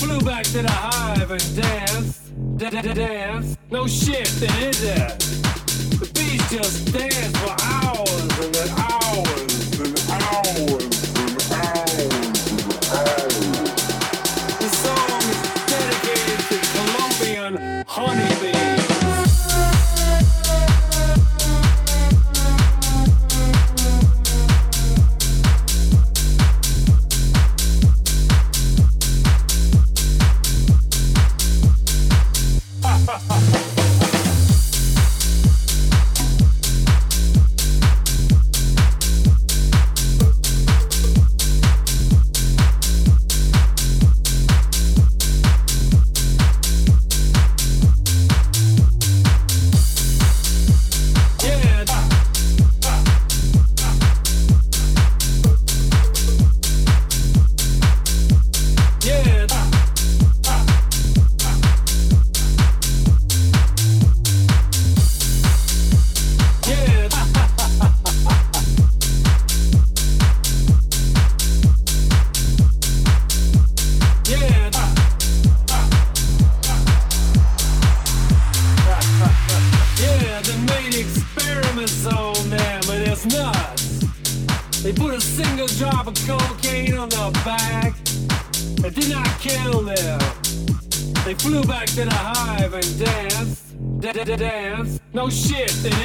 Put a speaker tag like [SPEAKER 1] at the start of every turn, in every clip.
[SPEAKER 1] Flew back to the hive and danced, da da danced. No shit, in did that. The bees just dance for hours and hours and hours.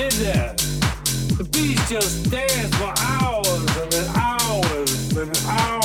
[SPEAKER 1] The beast just dance for hours and hours and hours.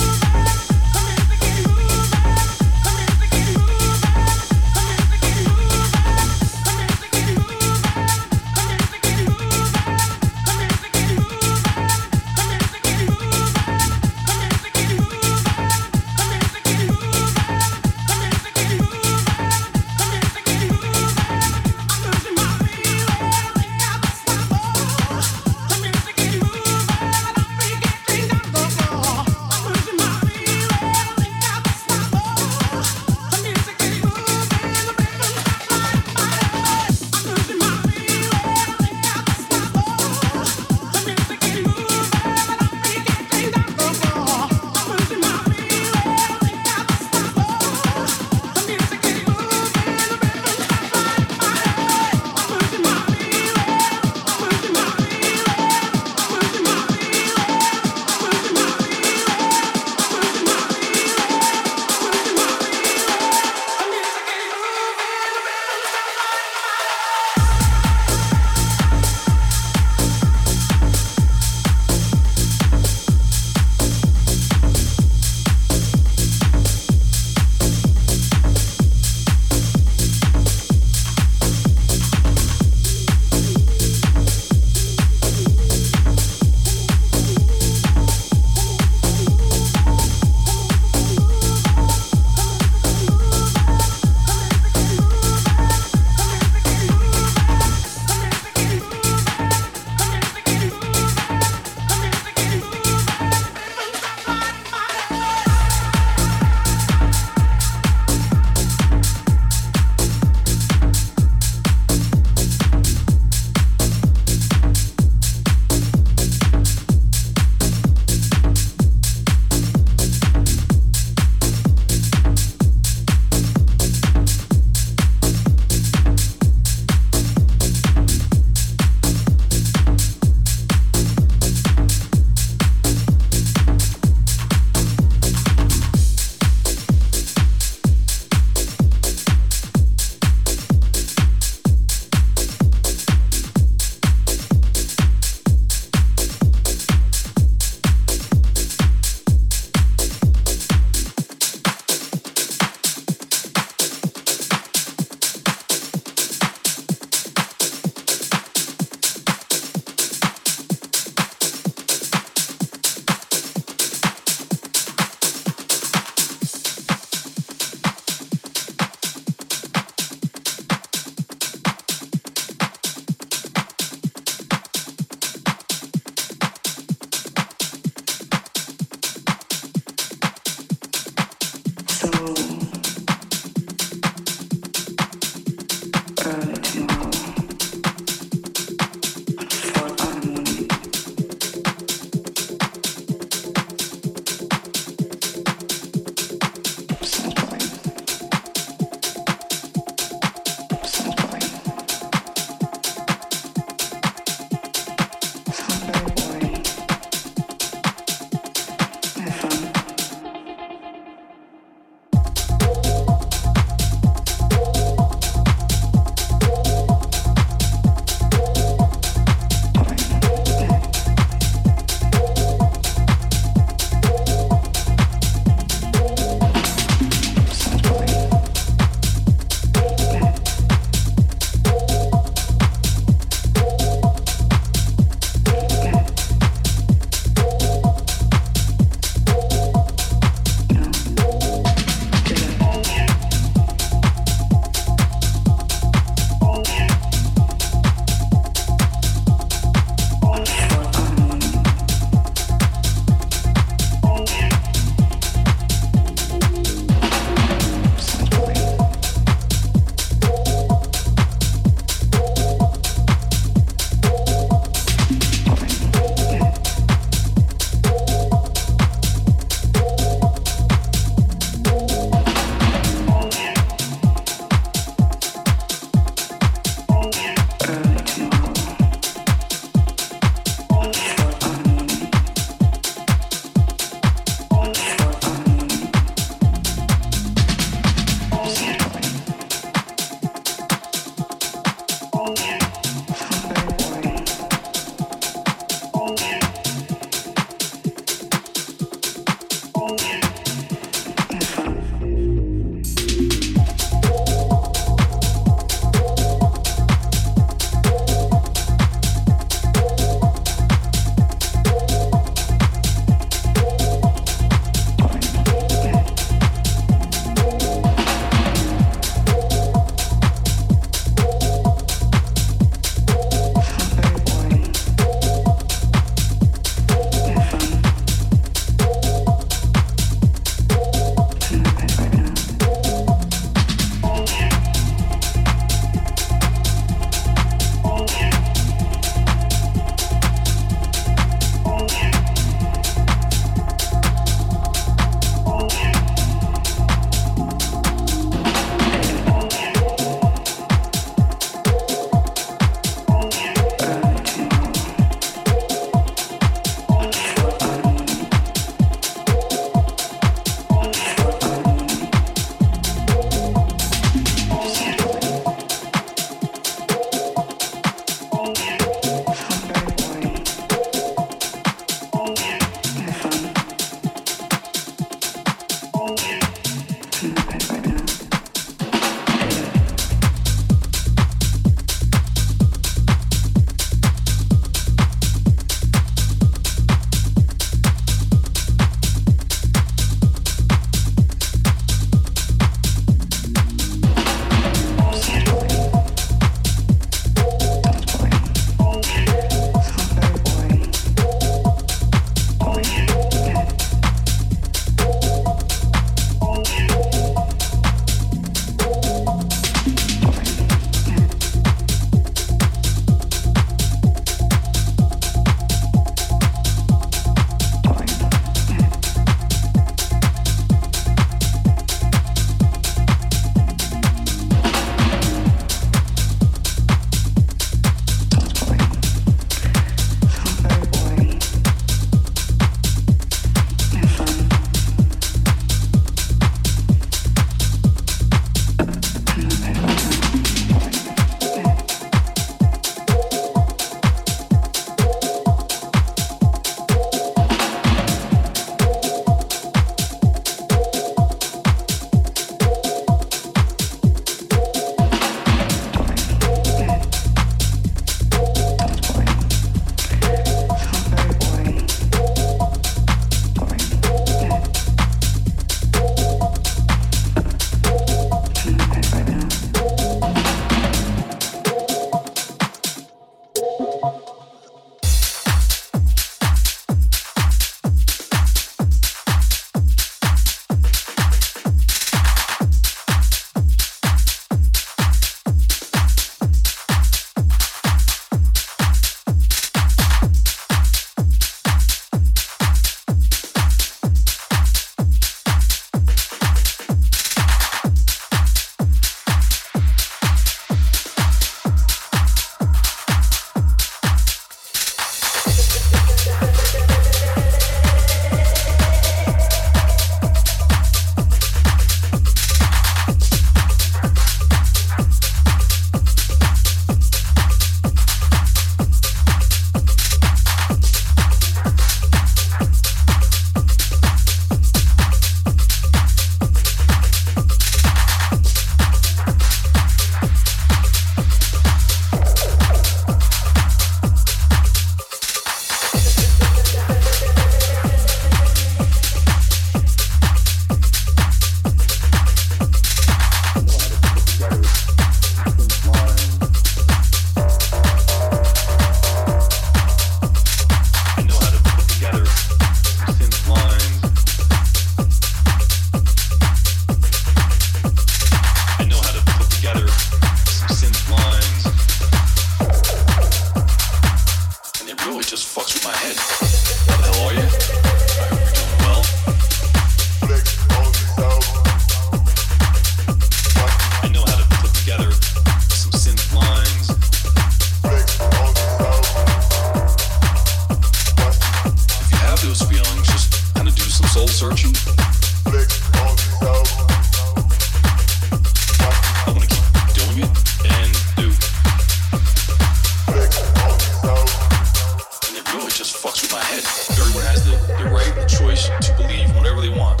[SPEAKER 2] Everyone has the, the right, the choice to believe whatever they want.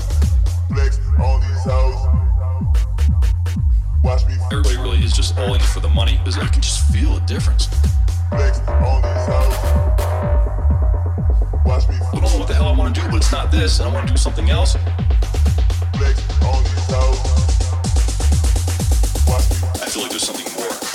[SPEAKER 3] Flex on these hoes. Watch me.
[SPEAKER 2] Everybody really is just all in for the money because I can just feel a difference.
[SPEAKER 3] Flex on these hoes. Watch me.
[SPEAKER 2] I don't know what the hell I want to do, but it's not this, and I want to do something else.
[SPEAKER 3] Flex on these hoes. Watch me.
[SPEAKER 2] I feel like there's something more.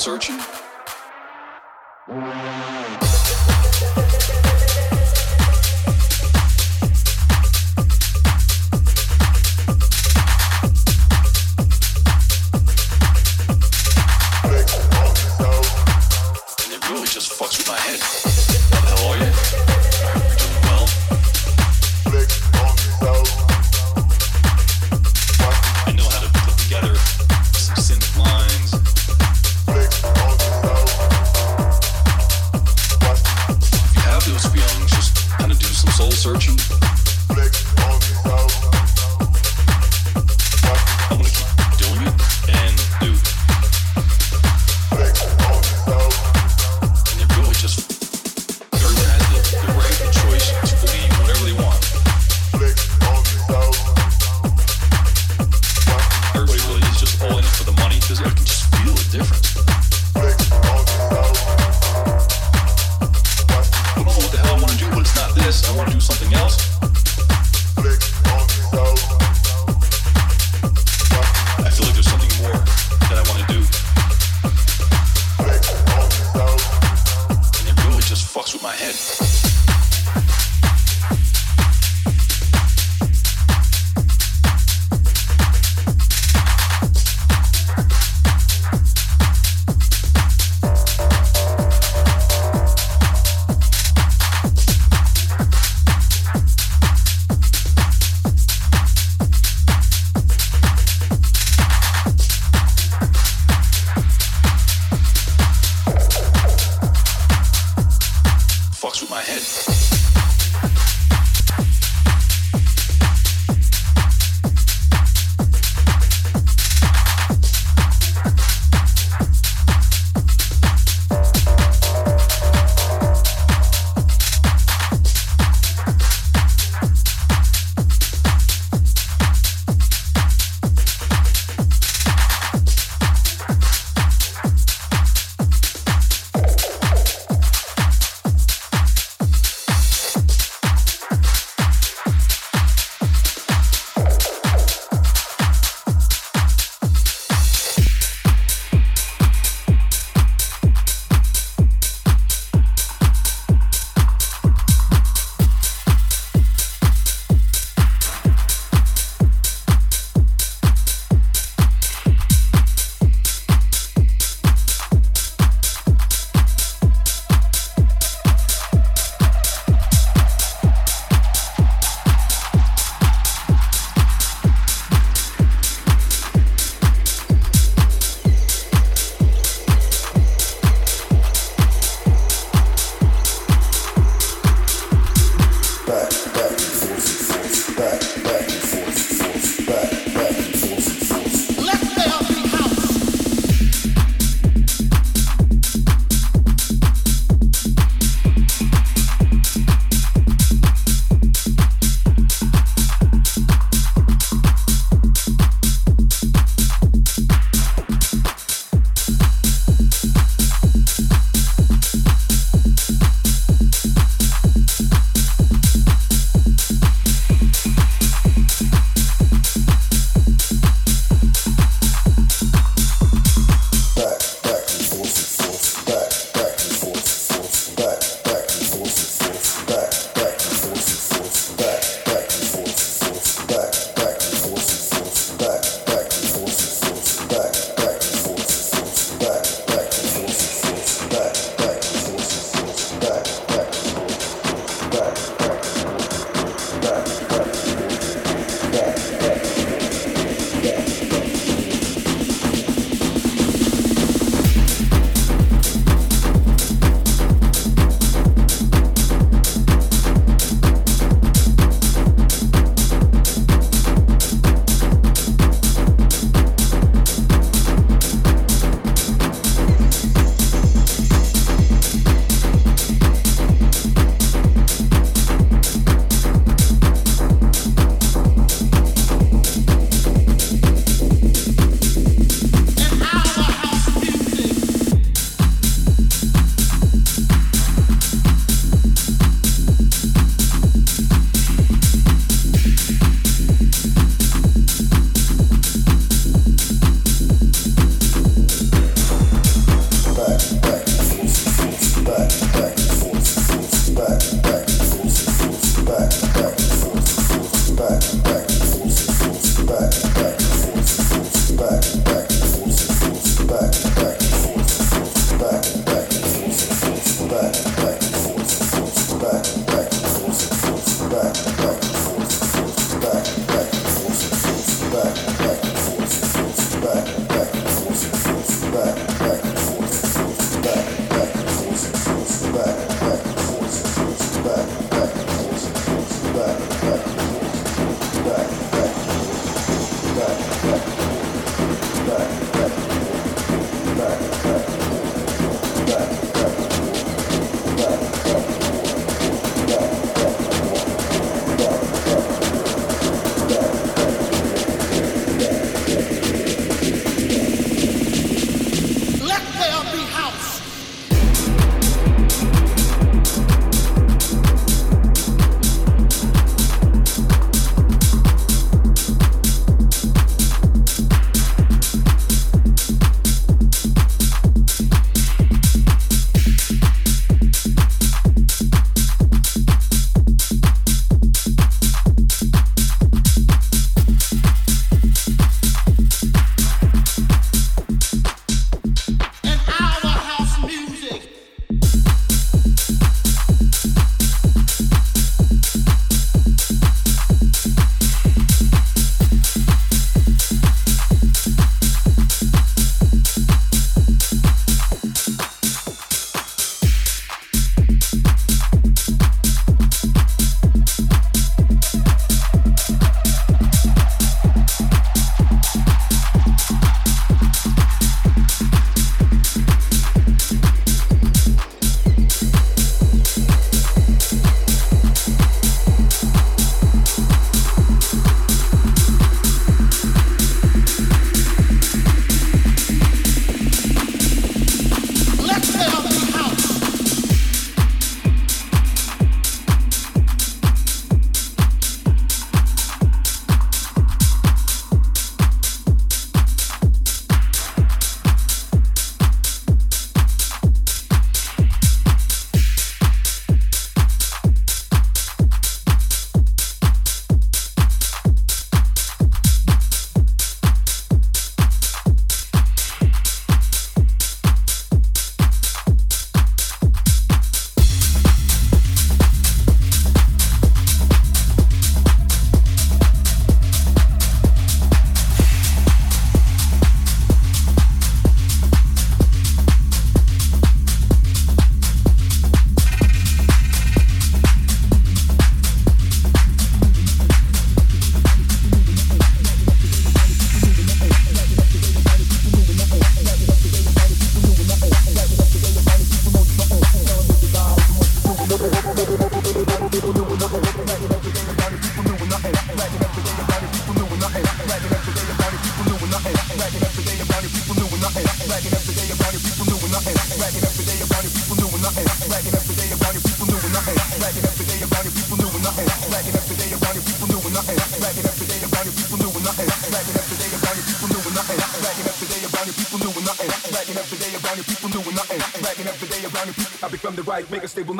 [SPEAKER 3] 求之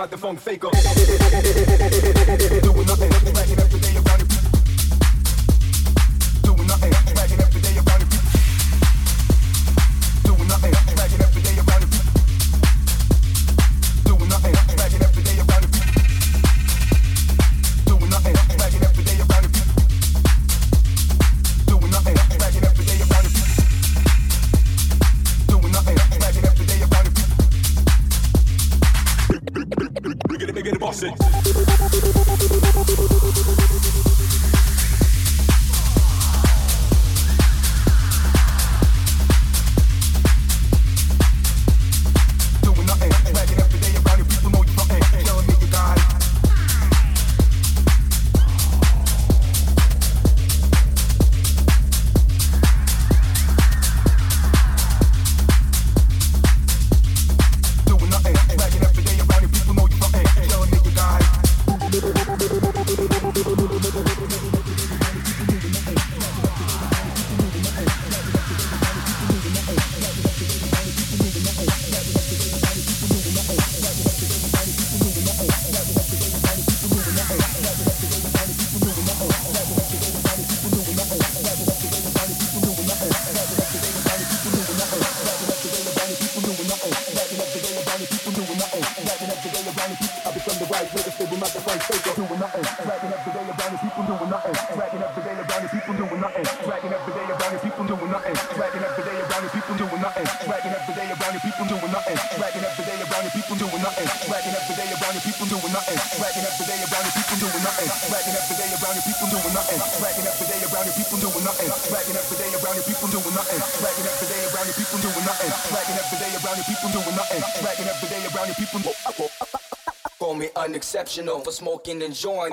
[SPEAKER 4] make a stable, not the funk faker.
[SPEAKER 5] Exceptional for smoking and joint.